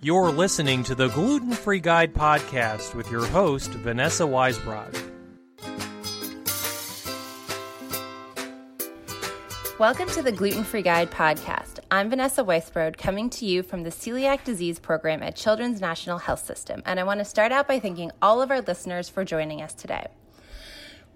You're listening to the Gluten Free Guide podcast with your host, Vanessa Weisbrod. Welcome to the Gluten Free Guide podcast. I'm Vanessa Weisbrod, coming to you from the Celiac Disease Program at Children's National Health System, and I want to start out by thanking all of our listeners for joining us today.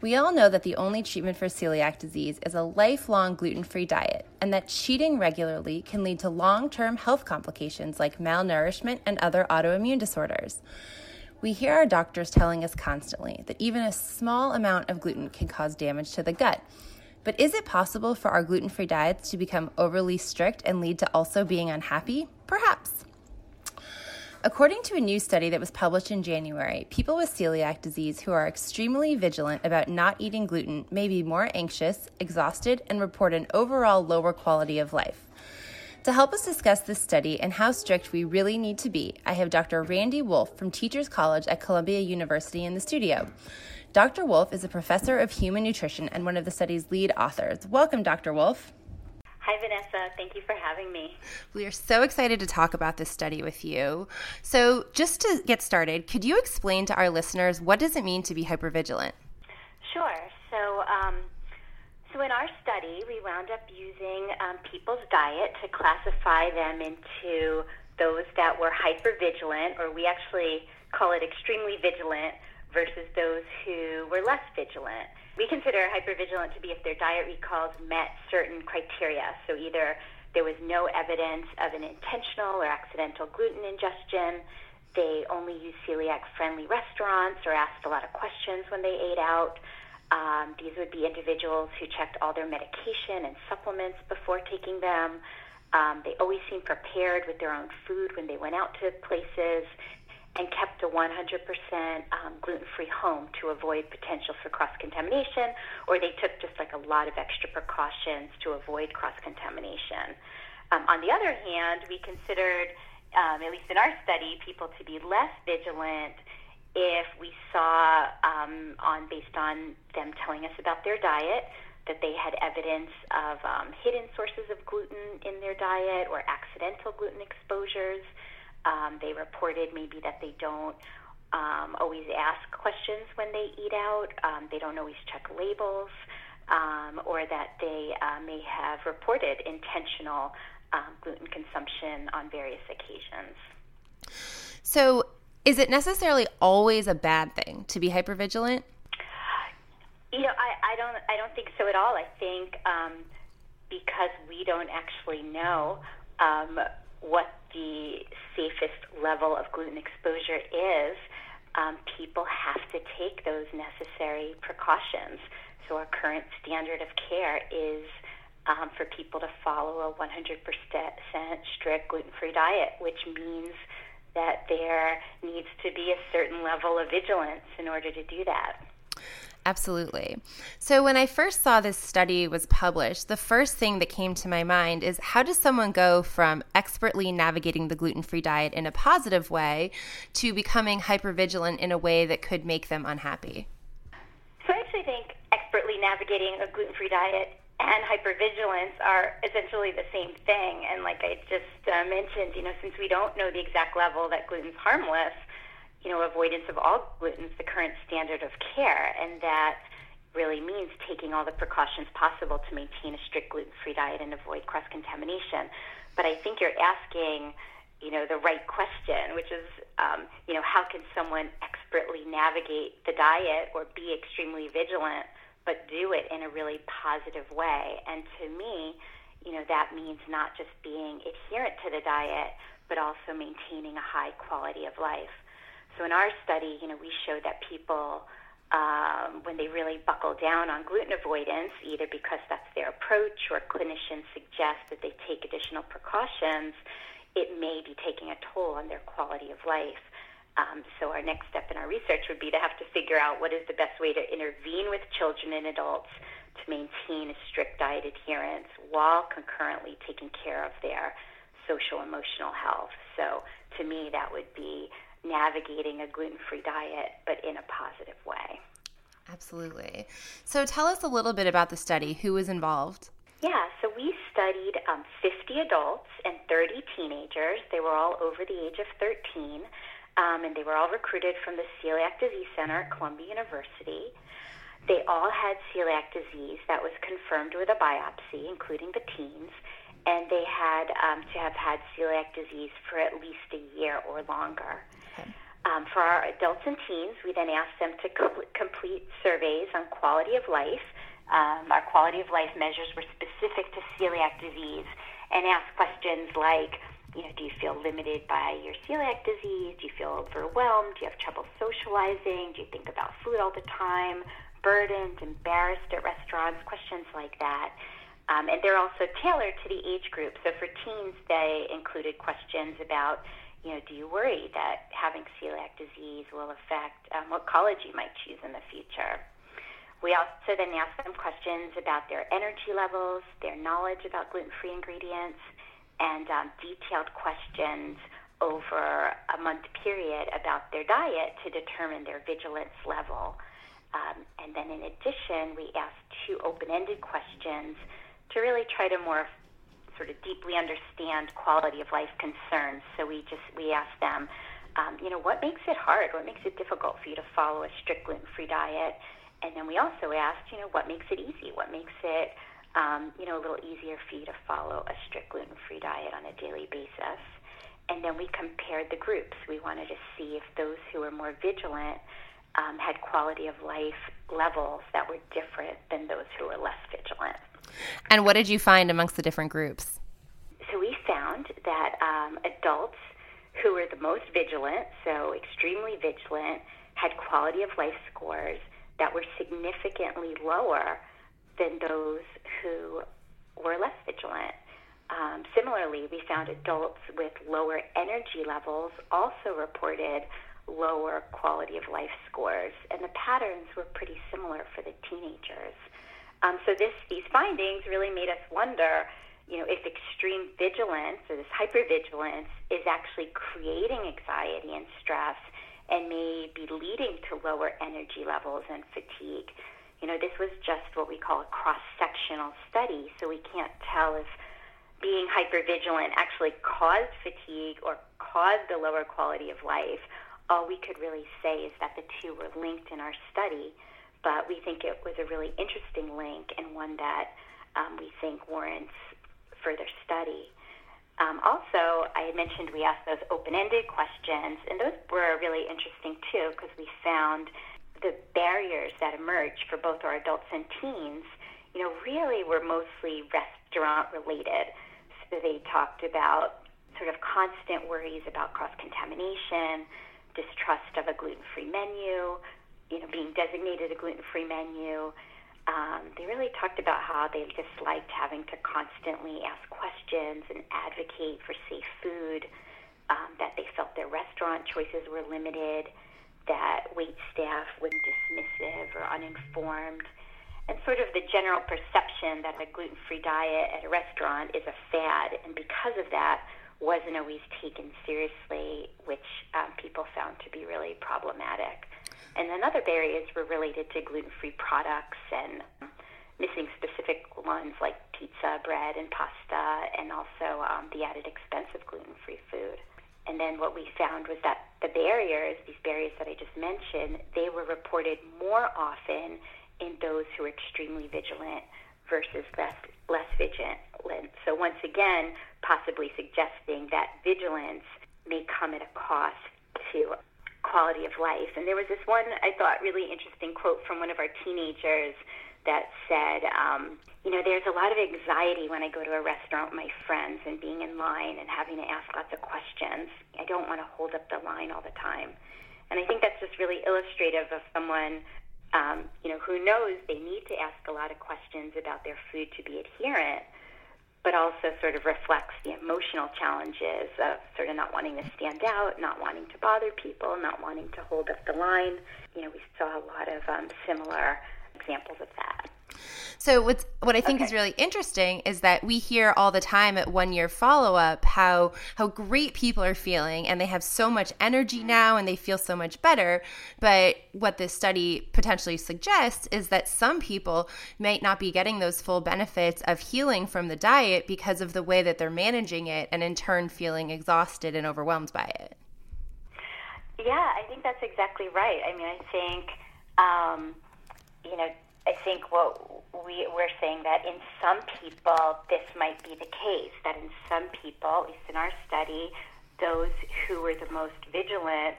We all know that the only treatment for celiac disease is a lifelong gluten free diet, and that cheating regularly can lead to long term health complications like malnourishment and other autoimmune disorders. We hear our doctors telling us constantly that even a small amount of gluten can cause damage to the gut. But is it possible for our gluten free diets to become overly strict and lead to also being unhappy? Perhaps. According to a new study that was published in January, people with celiac disease who are extremely vigilant about not eating gluten may be more anxious, exhausted, and report an overall lower quality of life. To help us discuss this study and how strict we really need to be, I have Dr. Randi Wolf from Teachers College at Columbia University in the studio. Dr. Wolf is a professor of human nutrition and one of the study's lead authors. Welcome, Dr. Wolf. Hi, Vanessa. Thank you for having me. We are so excited to talk about this study with you. So, just to get started, could you explain to our listeners what does it mean to be hypervigilant? Sure. So, um, so in our study, we wound up using um, people's diet to classify them into those that were hypervigilant, or we actually call it extremely vigilant, versus those who were less vigilant. We consider hypervigilant to be if their diet recalls met certain criteria. So either there was no evidence of an intentional or accidental gluten ingestion, they only used celiac friendly restaurants or asked a lot of questions when they ate out. Um, these would be individuals who checked all their medication and supplements before taking them. Um, they always seemed prepared with their own food when they went out to places and kept a 100% um, gluten-free home to avoid potential for cross-contamination, or they took just like a lot of extra precautions to avoid cross-contamination. Um, on the other hand, we considered, um, at least in our study, people to be less vigilant if we saw, um, on based on them telling us about their diet, that they had evidence of um, hidden sources of gluten in their diet or accidental gluten exposures. Um, they reported maybe that they don't um, always ask questions when they eat out. Um, they don't always check labels, um, or that they uh, may have reported intentional um, gluten consumption on various occasions. So, is it necessarily always a bad thing to be hypervigilant? You know, I, I don't. I don't think so at all. I think um, because we don't actually know um, what the safest level of gluten exposure is, um, people have to take those necessary precautions. So, our current standard of care is um, for people to follow a 100% strict gluten free diet, which means that there needs to be a certain level of vigilance in order to do that. Absolutely. So, when I first saw this study was published, the first thing that came to my mind is how does someone go from expertly navigating the gluten free diet in a positive way to becoming hypervigilant in a way that could make them unhappy? So, I actually think expertly navigating a gluten free diet and hypervigilance are essentially the same thing. And, like I just uh, mentioned, you know, since we don't know the exact level that gluten's harmless, you know, avoidance of all gluten is the current standard of care, and that really means taking all the precautions possible to maintain a strict gluten-free diet and avoid cross-contamination. But I think you're asking, you know, the right question, which is, um, you know, how can someone expertly navigate the diet or be extremely vigilant, but do it in a really positive way? And to me, you know, that means not just being adherent to the diet, but also maintaining a high quality of life. So in our study, you know, we showed that people, um, when they really buckle down on gluten avoidance, either because that's their approach or clinicians suggest that they take additional precautions, it may be taking a toll on their quality of life. Um, so our next step in our research would be to have to figure out what is the best way to intervene with children and adults to maintain a strict diet adherence while concurrently taking care of their social emotional health. So to me, that would be navigating a gluten free diet, but in a positive way. Absolutely. So tell us a little bit about the study. Who was involved? Yeah, so we studied um, 50 adults and 30 teenagers. They were all over the age of 13, um, and they were all recruited from the Celiac Disease Center at Columbia University. They all had celiac disease that was confirmed with a biopsy, including the teens, and they had um, to have had celiac disease for at least a year or longer. Okay. Um, for our adults and teens, we then asked them to co- complete surveys on quality of life. Um, our quality of life measures were specific to celiac disease and asked questions like, you know, do you feel limited by your celiac disease? Do you feel overwhelmed? Do you have trouble socializing? Do you think about food all the time? Burdened, embarrassed at restaurants? Questions like that. Um, and they're also tailored to the age group. So for teens, they included questions about you know, do you worry that having celiac disease will affect um, what college you might choose in the future? We also then asked them questions about their energy levels, their knowledge about gluten free ingredients, and um, detailed questions over a month period about their diet to determine their vigilance level. Um, and then, in addition, we asked two open ended questions to really try to more sort of deeply understand quality of life concerns. So we just we ask them, um, you know, what makes it hard? What makes it difficult for you to follow a strict gluten-free diet? And then we also asked, you know, what makes it easy? What makes it, um, you know, a little easier for you to follow a strict gluten-free diet on a daily basis? And then we compared the groups. We wanted to see if those who were more vigilant um, had quality of life levels that were different than those who were less vigilant. And what did you find amongst the different groups? So we found that um, adults who were the most vigilant, so extremely vigilant, had quality of life scores that were significantly lower than those who were less vigilant. Um, similarly, we found adults with lower energy levels also reported lower quality of life scores, and the patterns were pretty similar for the teenagers. Um, so this, these findings really made us wonder, you know, if extreme vigilance or this hypervigilance is actually creating anxiety and stress and may be leading to lower energy levels and fatigue. You know, this was just what we call a cross-sectional study, so we can't tell if being hypervigilant actually caused fatigue or caused the lower quality of life. All we could really say is that the two were linked in our study but we think it was a really interesting link and one that um, we think warrants further study. Um, also, I mentioned we asked those open ended questions, and those were really interesting too because we found the barriers that emerged for both our adults and teens, you know, really were mostly restaurant related. So they talked about sort of constant worries about cross contamination, distrust of a gluten free menu, you know, being designated a gluten-free menu. Um, they really talked about how they disliked having to constantly ask questions and advocate for safe food, um, that they felt their restaurant choices were limited, that wait staff were dismissive or uninformed, and sort of the general perception that a gluten free diet at a restaurant is a fad, and because of that, wasn't always taken seriously, which um, people found to be really problematic. And then other barriers were related to gluten free products and missing specific ones like pizza, bread, and pasta, and also um, the added expense of gluten free food. And then what we found was that the barriers, these barriers that I just mentioned, they were reported more often in those who are extremely vigilant versus less, less vigilant. So, once again, possibly suggesting that vigilance may come at a cost to quality of life. And there was this one I thought really interesting quote from one of our teenagers that said, um, you know, there's a lot of anxiety when I go to a restaurant with my friends and being in line and having to ask lots of questions. I don't want to hold up the line all the time. And I think that's just really illustrative of someone, um, you know, who knows they need to ask a lot of questions about their food to be adherent, but also sort of reflects the emotional challenges of sort of not wanting to stand out, not wanting to bother people, not wanting to hold up the line. You know, we saw a lot of um, similar examples of that. So what's what I think okay. is really interesting is that we hear all the time at one year follow up how how great people are feeling and they have so much energy now and they feel so much better. But what this study potentially suggests is that some people might not be getting those full benefits of healing from the diet because of the way that they're managing it and in turn feeling exhausted and overwhelmed by it. Yeah, I think that's exactly right. I mean, I think um, you know I think what we, we're saying that in some people this might be the case, that in some people, at least in our study, those who were the most vigilant,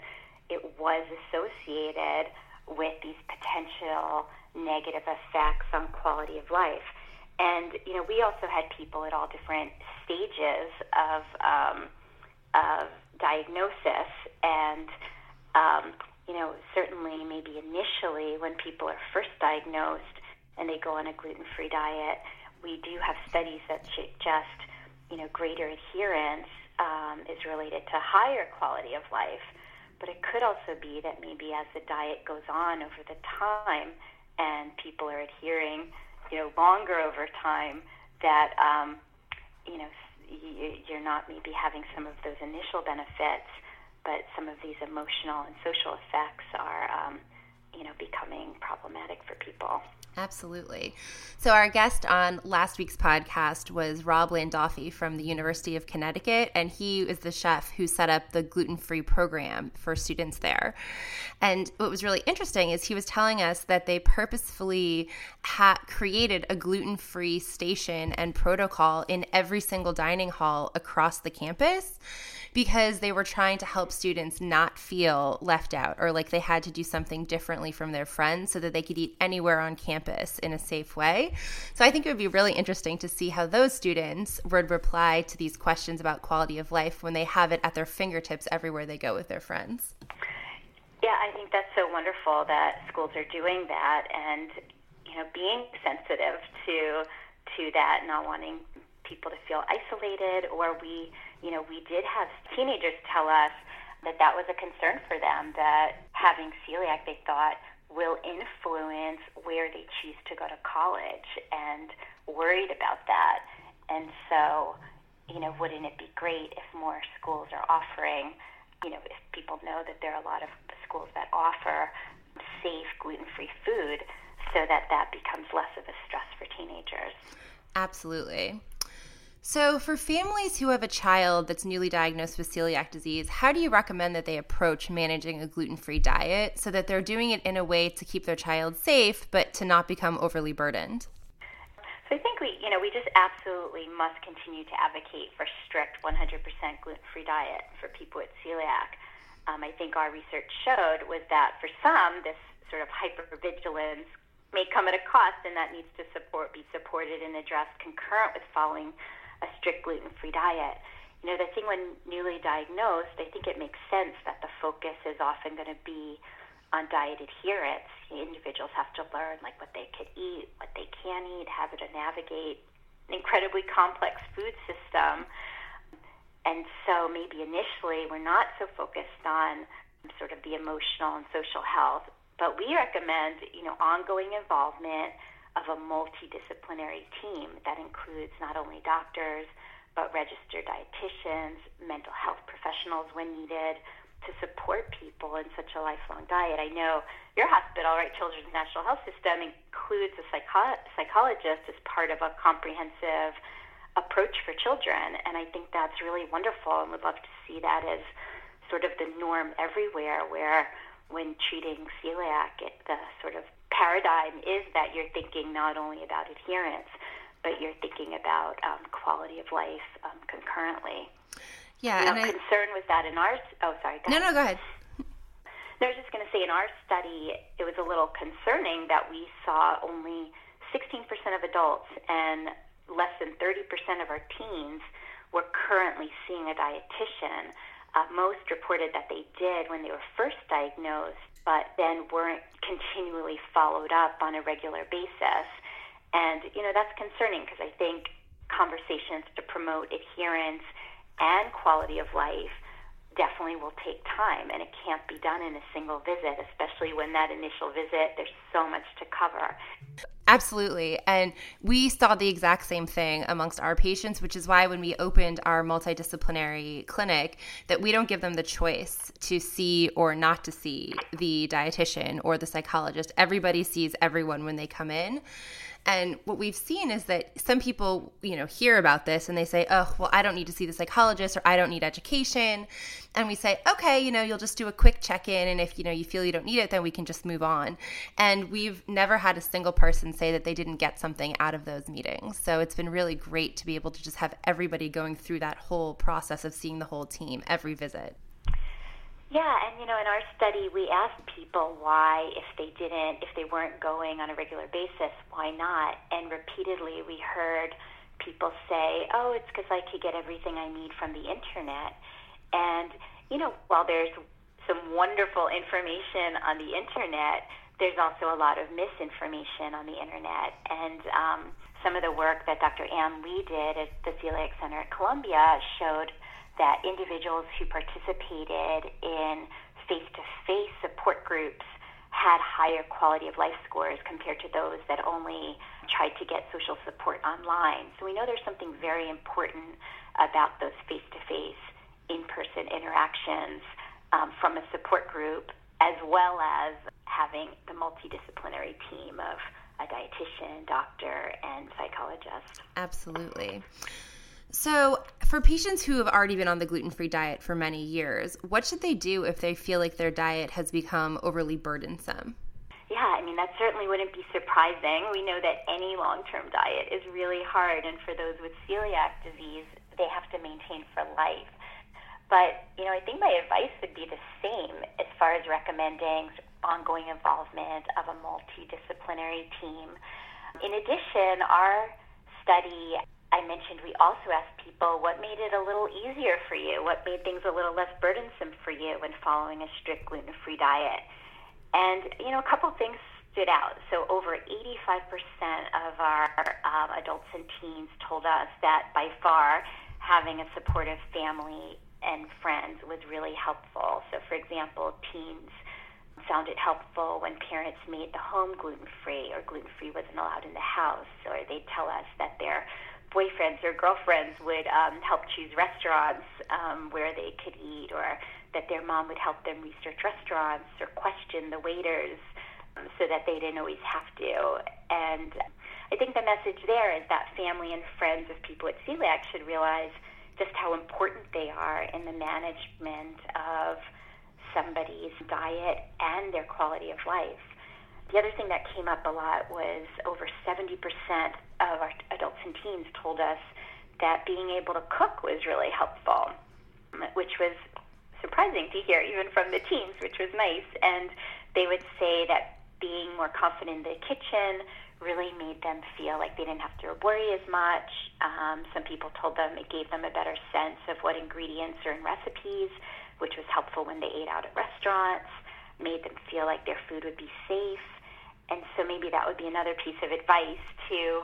it was associated with these potential negative effects on quality of life. And, you know, we also had people at all different stages of, um, of diagnosis and, um, you know, certainly maybe initially when people are first diagnosed and they go on a gluten free diet, we do have studies that suggest, you know, greater adherence um, is related to higher quality of life. But it could also be that maybe as the diet goes on over the time and people are adhering, you know, longer over time, that, um, you know, you're not maybe having some of those initial benefits but some of these emotional and social effects are, um, you know, becoming problematic for people. Absolutely. So, our guest on last week's podcast was Rob Landolfi from the University of Connecticut, and he is the chef who set up the gluten free program for students there. And what was really interesting is he was telling us that they purposefully ha- created a gluten free station and protocol in every single dining hall across the campus because they were trying to help students not feel left out or like they had to do something differently from their friends so that they could eat anywhere on campus in a safe way. So I think it would be really interesting to see how those students would reply to these questions about quality of life when they have it at their fingertips everywhere they go with their friends. Yeah, I think that's so wonderful that schools are doing that and you know being sensitive to to that, not wanting people to feel isolated or we you know, we did have teenagers tell us that that was a concern for them, that having celiac, they thought, will influence where they choose to go to college and worried about that. And so, you know, wouldn't it be great if more schools are offering, you know, if people know that there are a lot of schools that offer safe gluten free food so that that becomes less of a stress for teenagers. Absolutely. So, for families who have a child that's newly diagnosed with celiac disease, how do you recommend that they approach managing a gluten free diet so that they're doing it in a way to keep their child safe but to not become overly burdened? So, I think we, you know, we just absolutely must continue to advocate for strict 100% gluten free diet for people with celiac. Um, I think our research showed was that for some, this sort of hypervigilance may come at a cost, and that needs to support be supported and addressed concurrent with following a strict gluten free diet. You know, the thing when newly diagnosed, I think it makes sense that the focus is often going to be on diet adherence. Individuals have to learn like what they could eat, what they can eat, how to navigate an incredibly complex food system. And so maybe initially we're not so focused on sort of the emotional and social health, but we recommend, you know, ongoing involvement of a multidisciplinary team that includes not only doctors, but registered dietitians, mental health professionals when needed to support people in such a lifelong diet. I know your hospital, right, Children's National Health System, includes a psycho- psychologist as part of a comprehensive approach for children. And I think that's really wonderful and would love to see that as sort of the norm everywhere where when treating celiac, it, the sort of paradigm is that you're thinking not only about adherence, but you're thinking about um, quality of life um, concurrently. Yeah, no concern was that in our oh sorry no no go ahead. No, I was just going to say in our study it was a little concerning that we saw only 16% of adults and less than 30% of our teens were currently seeing a dietitian. Uh, most reported that they did when they were first diagnosed, but then weren't continually followed up on a regular basis. And, you know, that's concerning because I think conversations to promote adherence and quality of life definitely will take time and it can't be done in a single visit, especially when that initial visit, there's so much to cover. Absolutely. And we saw the exact same thing amongst our patients, which is why when we opened our multidisciplinary clinic, that we don't give them the choice to see or not to see the dietitian or the psychologist. Everybody sees everyone when they come in. And what we've seen is that some people, you know, hear about this and they say, oh, well, I don't need to see the psychologist or I don't need education. And we say, okay, you know, you'll just do a quick check in. And if, you know, you feel you don't need it, then we can just move on. And we've never had a single person say that they didn't get something out of those meetings. So it's been really great to be able to just have everybody going through that whole process of seeing the whole team every visit. Yeah, and you know, in our study, we asked people why, if they didn't, if they weren't going on a regular basis, why not? And repeatedly, we heard people say, "Oh, it's because I could get everything I need from the internet." And you know, while there's some wonderful information on the internet, there's also a lot of misinformation on the internet. And um, some of the work that Dr. Anne Lee did at the Celiac Center at Columbia showed that individuals who participated in face to face support groups had higher quality of life scores compared to those that only tried to get social support online. So we know there's something very important about those face to face, in person interactions um, from a support group, as well as having the multidisciplinary team of a dietitian, doctor, and psychologist. Absolutely. So, for patients who have already been on the gluten free diet for many years, what should they do if they feel like their diet has become overly burdensome? Yeah, I mean, that certainly wouldn't be surprising. We know that any long term diet is really hard, and for those with celiac disease, they have to maintain for life. But, you know, I think my advice would be the same as far as recommending ongoing involvement of a multidisciplinary team. In addition, our study I mentioned we also asked people what made it a little easier for you, what made things a little less burdensome for you when following a strict gluten free diet. And, you know, a couple things stood out. So, over 85% of our um, adults and teens told us that by far having a supportive family and friends was really helpful. So, for example, teens found it helpful when parents made the home gluten free or gluten free wasn't allowed in the house, or they'd tell us that their boyfriends or girlfriends would um, help choose restaurants um, where they could eat, or that their mom would help them research restaurants or question the waiters um, so that they didn't always have to. And I think the message there is that family and friends of people with celiac should realize just how important they are in the management of somebody's diet and their quality of life. The other thing that came up a lot was over 70% of our adults and teens told us that being able to cook was really helpful, which was surprising to hear, even from the teens, which was nice. And they would say that being more confident in the kitchen really made them feel like they didn't have to worry as much. Um, some people told them it gave them a better sense of what ingredients are in recipes, which was helpful when they ate out at restaurants, made them feel like their food would be safe and so maybe that would be another piece of advice to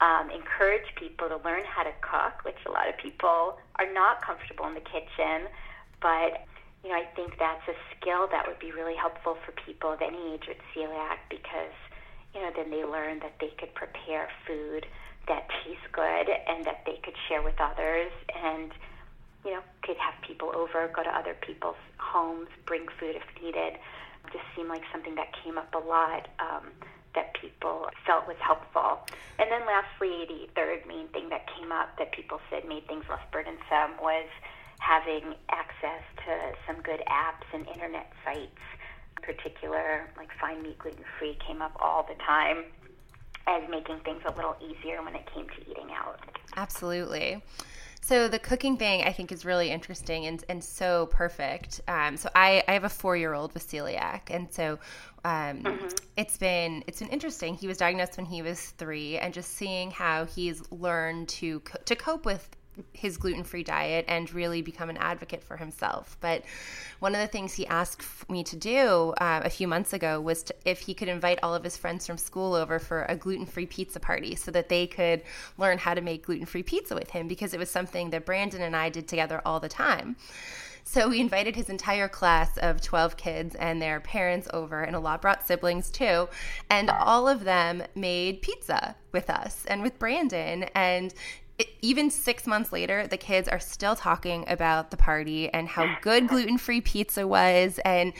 um, encourage people to learn how to cook, which a lot of people are not comfortable in the kitchen. But, you know, I think that's a skill that would be really helpful for people of any age with celiac because, you know, then they learn that they could prepare food that tastes good and that they could share with others and, you know, could have people over, go to other people's homes, bring food if needed just seemed like something that came up a lot um, that people felt was helpful. And then lastly, the third main thing that came up that people said made things less burdensome was having access to some good apps and internet sites. In particular, like Find Me Gluten Free came up all the time as making things a little easier when it came to eating out. Absolutely. So the cooking thing I think is really interesting and, and so perfect. Um, so I, I have a four year old with celiac, and so um, mm-hmm. it's been it's been interesting. He was diagnosed when he was three, and just seeing how he's learned to to cope with his gluten free diet and really become an advocate for himself. But one of the things he asked me to do uh, a few months ago was to, if he could invite all of his friends from school over for a gluten free pizza party so that they could learn how to make gluten free pizza with him because it was something that Brandon and I did together all the time. So we invited his entire class of 12 kids and their parents over, and a lot brought siblings too. And all of them made pizza with us and with Brandon. And even six months later, the kids are still talking about the party and how good gluten free pizza was. And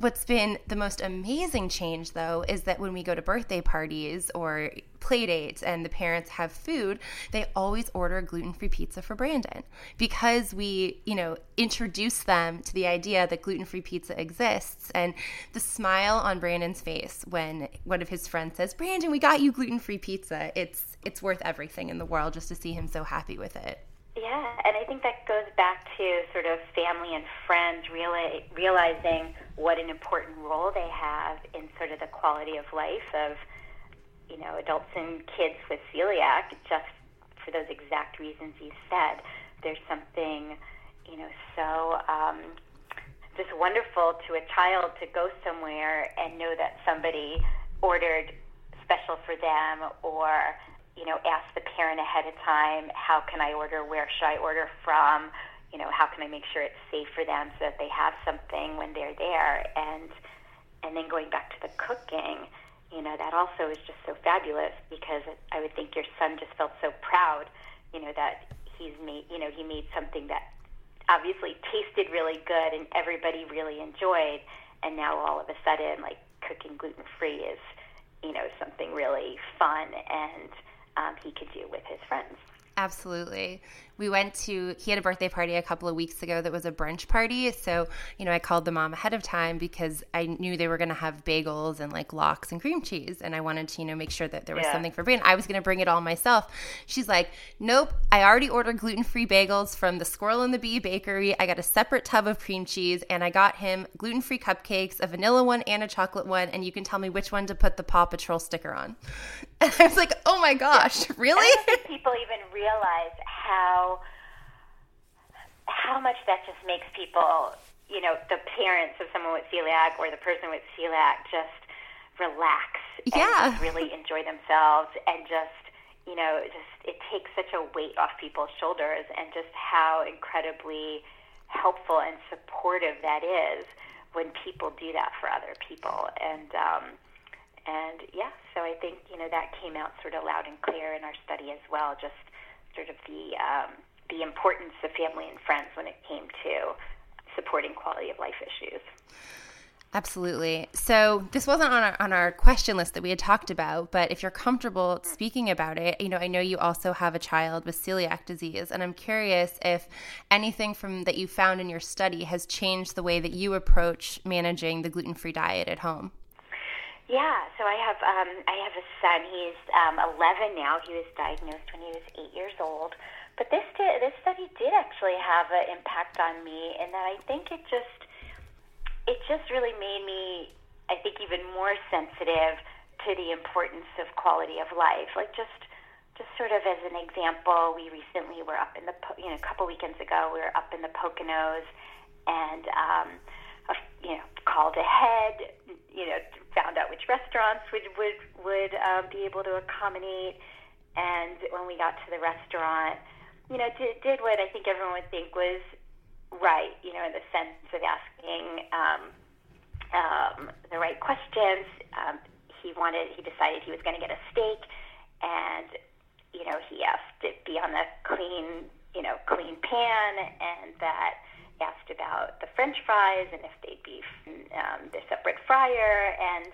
What's been the most amazing change, though, is that when we go to birthday parties or play dates and the parents have food, they always order gluten free pizza for Brandon because we, you know, introduce them to the idea that gluten free pizza exists. And the smile on Brandon's face when one of his friends says, Brandon, we got you gluten free pizza, it's, it's worth everything in the world just to see him so happy with it. Yeah, and I think that goes back to sort of family and friends reali- realizing what an important role they have in sort of the quality of life of, you know, adults and kids with celiac, just for those exact reasons you said. There's something, you know, so um, just wonderful to a child to go somewhere and know that somebody ordered special for them or you know, ask the parent ahead of time, how can I order, where should I order from, you know, how can I make sure it's safe for them so that they have something when they're there, and and then going back to the cooking, you know, that also is just so fabulous because I would think your son just felt so proud, you know, that he's made, you know, he made something that obviously tasted really good and everybody really enjoyed, and now all of a sudden, like cooking gluten free is, you know, something really fun and um, he could do with his friends. Absolutely. We went to, he had a birthday party a couple of weeks ago that was a brunch party. So, you know, I called the mom ahead of time because I knew they were going to have bagels and like lox and cream cheese. And I wanted to, you know, make sure that there was yeah. something for Brandon. I was going to bring it all myself. She's like, nope, I already ordered gluten free bagels from the Squirrel and the Bee bakery. I got a separate tub of cream cheese and I got him gluten free cupcakes, a vanilla one and a chocolate one. And you can tell me which one to put the Paw Patrol sticker on. And I was like, oh my gosh, really? I don't think people even realize how how much that just makes people, you know, the parents of someone with celiac or the person with celiac just relax yeah. and really enjoy themselves and just you know just it takes such a weight off people's shoulders and just how incredibly helpful and supportive that is when people do that for other people and um, and yeah, so I think you know that came out sort of loud and clear in our study as well. Just sort of the um, the importance of family and friends when it came to supporting quality of life issues. Absolutely. So this wasn't on our, on our question list that we had talked about, but if you're comfortable speaking about it, you know, I know you also have a child with celiac disease, and I'm curious if anything from that you found in your study has changed the way that you approach managing the gluten-free diet at home. Yeah, so I have um, I have a son. He's um, 11 now. He was diagnosed when he was eight years old. But this did, this study did actually have an impact on me, in that I think it just it just really made me, I think, even more sensitive to the importance of quality of life. Like just just sort of as an example, we recently were up in the you know a couple weekends ago. We were up in the Poconos, and um, you know called ahead. You know found out which restaurants would would would um, be able to accommodate. And when we got to the restaurant, you know, did, did what I think everyone would think was right. You know, in the sense of asking um, um, the right questions. Um, he wanted. He decided he was going to get a steak, and you know, he asked it be on a clean, you know, clean pan, and that asked about the French fries and if they'd be um, the separate fryer, and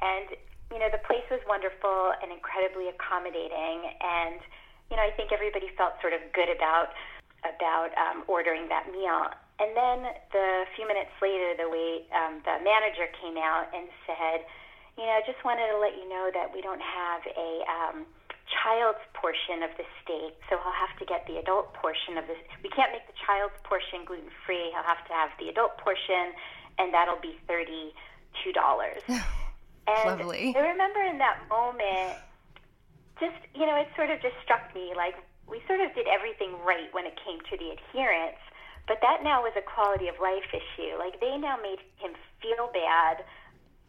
and you know the place was wonderful and incredibly accommodating, and you know I think everybody felt sort of good about about um, ordering that meal. And then the few minutes later, the wait um, the manager came out and said, you know, I just wanted to let you know that we don't have a um, child's portion of the steak, so he'll have to get the adult portion of this. We can't make the child's portion gluten free. He'll have to have the adult portion, and that'll be thirty-two dollars. and Lovely. I remember in that moment, just you know, it sort of just struck me like we sort of did everything right when it came to the adherence, but that now was a quality of life issue. Like they now made him feel bad.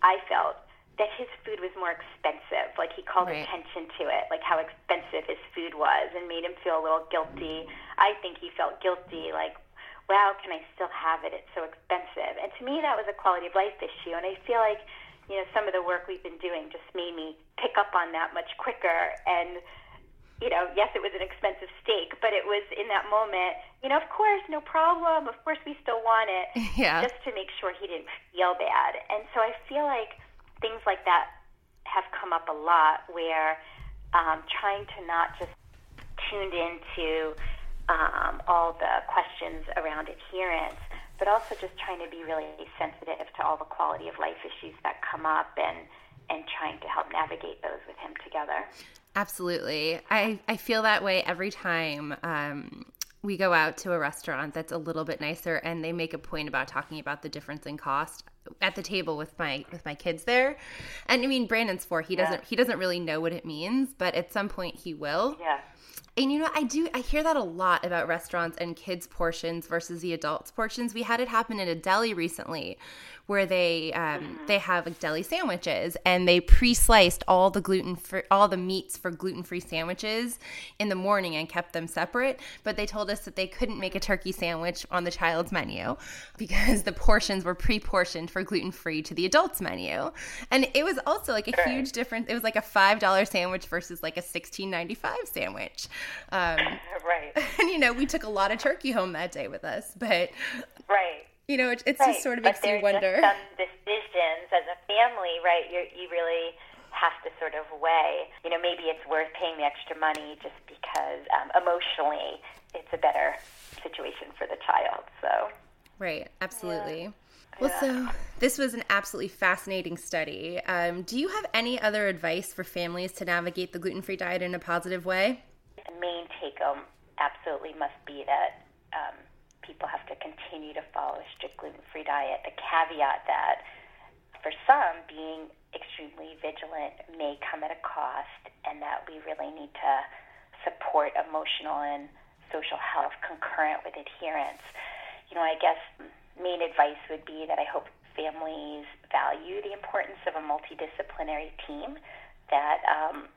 I felt that his food was more expensive. Like he called right. attention to it, like how expensive his food was, and made him feel a little guilty. I think he felt guilty, like wow, can I still have it? It's so expensive. And to me, that was a quality of life issue. And I feel like, you know, some of the work we've been doing just made me pick up on that much quicker. And, you know, yes, it was an expensive steak, but it was in that moment, you know, of course, no problem. Of course, we still want it. Yeah. Just to make sure he didn't feel bad. And so I feel like things like that have come up a lot where um, trying to not just tuned into um, all the questions around adherence, but also just trying to be really sensitive to all the quality of life issues that come up and and trying to help navigate those with him together. Absolutely. I, I feel that way every time um, we go out to a restaurant that's a little bit nicer and they make a point about talking about the difference in cost at the table with my with my kids there. And I mean Brandon's four, he doesn't yeah. he doesn't really know what it means, but at some point he will. Yeah. And you know, I do I hear that a lot about restaurants and kids portions versus the adults portions. We had it happen in a deli recently where they um, mm-hmm. they have like deli sandwiches and they pre-sliced all the gluten for all the meats for gluten-free sandwiches in the morning and kept them separate. But they told us that they couldn't make a turkey sandwich on the child's menu because the portions were pre-portioned for gluten-free to the adults menu. And it was also like a huge difference. It was like a five dollar sandwich versus like a sixteen ninety five sandwich. Um, right. And you know, we took a lot of turkey home that day with us, but right you know, it, it's right. just sort of makes but you wonder. Just some decisions as a family, right? you you really have to sort of weigh. You know, maybe it's worth paying the extra money just because um, emotionally it's a better situation for the child. So. Right. Absolutely. Yeah. Well, so this was an absolutely fascinating study. Um, do you have any other advice for families to navigate the gluten free diet in a positive way? The main take home absolutely must be that um, people have to continue to follow a strict gluten free diet. The caveat that for some, being extremely vigilant may come at a cost, and that we really need to support emotional and social health concurrent with adherence. You know, I guess main advice would be that I hope families value the importance of a multidisciplinary team, that um,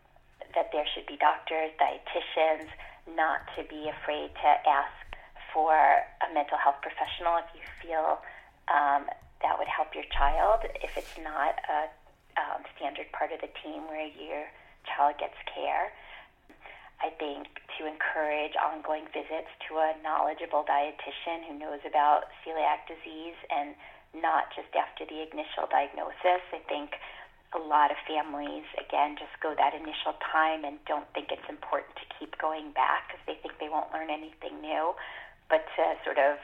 that there should be doctors, dietitians, not to be afraid to ask for a mental health professional if you feel um, that would help your child. If it's not a um, standard part of the team where your child gets care, I think to encourage ongoing visits to a knowledgeable dietitian who knows about celiac disease and not just after the initial diagnosis. I think a lot of families, again, just go that initial time and don't think it's important to keep going back because they think they won't learn anything new but to sort of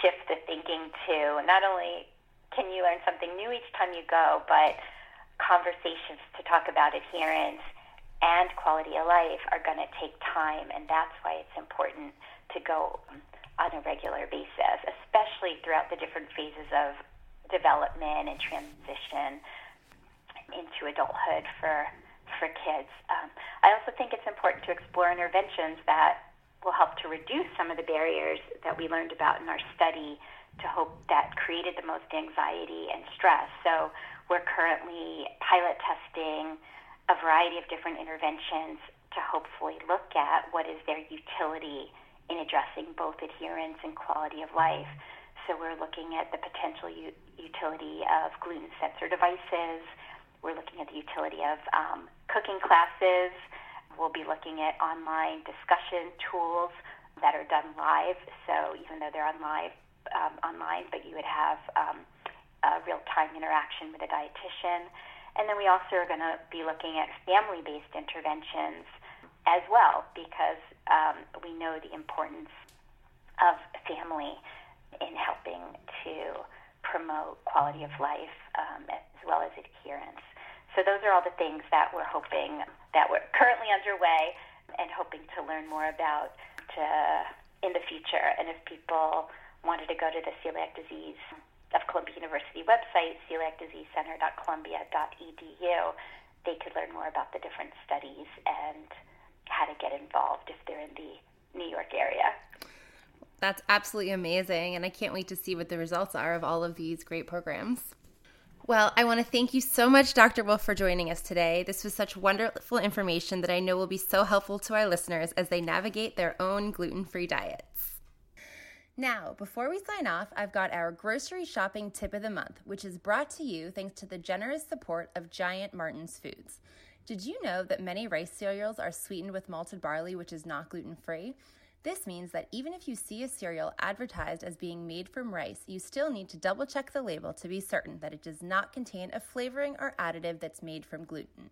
shift the thinking to not only can you learn something new each time you go, but conversations to talk about adherence and quality of life are going to take time, and that's why it's important to go on a regular basis, especially throughout the different phases of development and transition into adulthood for for kids. Um, I also think it's important to explore interventions that will help to reduce some of the barriers that we learned about in our study to hope that created the most anxiety and stress. So we're currently pilot testing a variety of different interventions to hopefully look at what is their utility in addressing both adherence and quality of life. So we're looking at the potential u- utility of gluten sensor devices. We're looking at the utility of um, cooking classes We'll be looking at online discussion tools that are done live. So even though they're on live, um, online, but you would have um, a real-time interaction with a dietitian. And then we also are going to be looking at family-based interventions as well, because um, we know the importance of family in helping to promote quality of life um, as well as adherence. So those are all the things that we're hoping that we're currently underway and hoping to learn more about to, in the future. And if people wanted to go to the celiac disease of Columbia University website, celiacdiseasecenter.columbia.edu, they could learn more about the different studies and how to get involved if they're in the New York area. That's absolutely amazing. And I can't wait to see what the results are of all of these great programs. Well, I want to thank you so much, Dr. Wolf, for joining us today. This was such wonderful information that I know will be so helpful to our listeners as they navigate their own gluten free diets. Now, before we sign off, I've got our grocery shopping tip of the month, which is brought to you thanks to the generous support of Giant Martin's Foods. Did you know that many rice cereals are sweetened with malted barley, which is not gluten free? This means that even if you see a cereal advertised as being made from rice, you still need to double check the label to be certain that it does not contain a flavoring or additive that's made from gluten.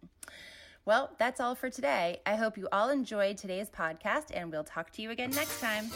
Well, that's all for today. I hope you all enjoyed today's podcast, and we'll talk to you again next time.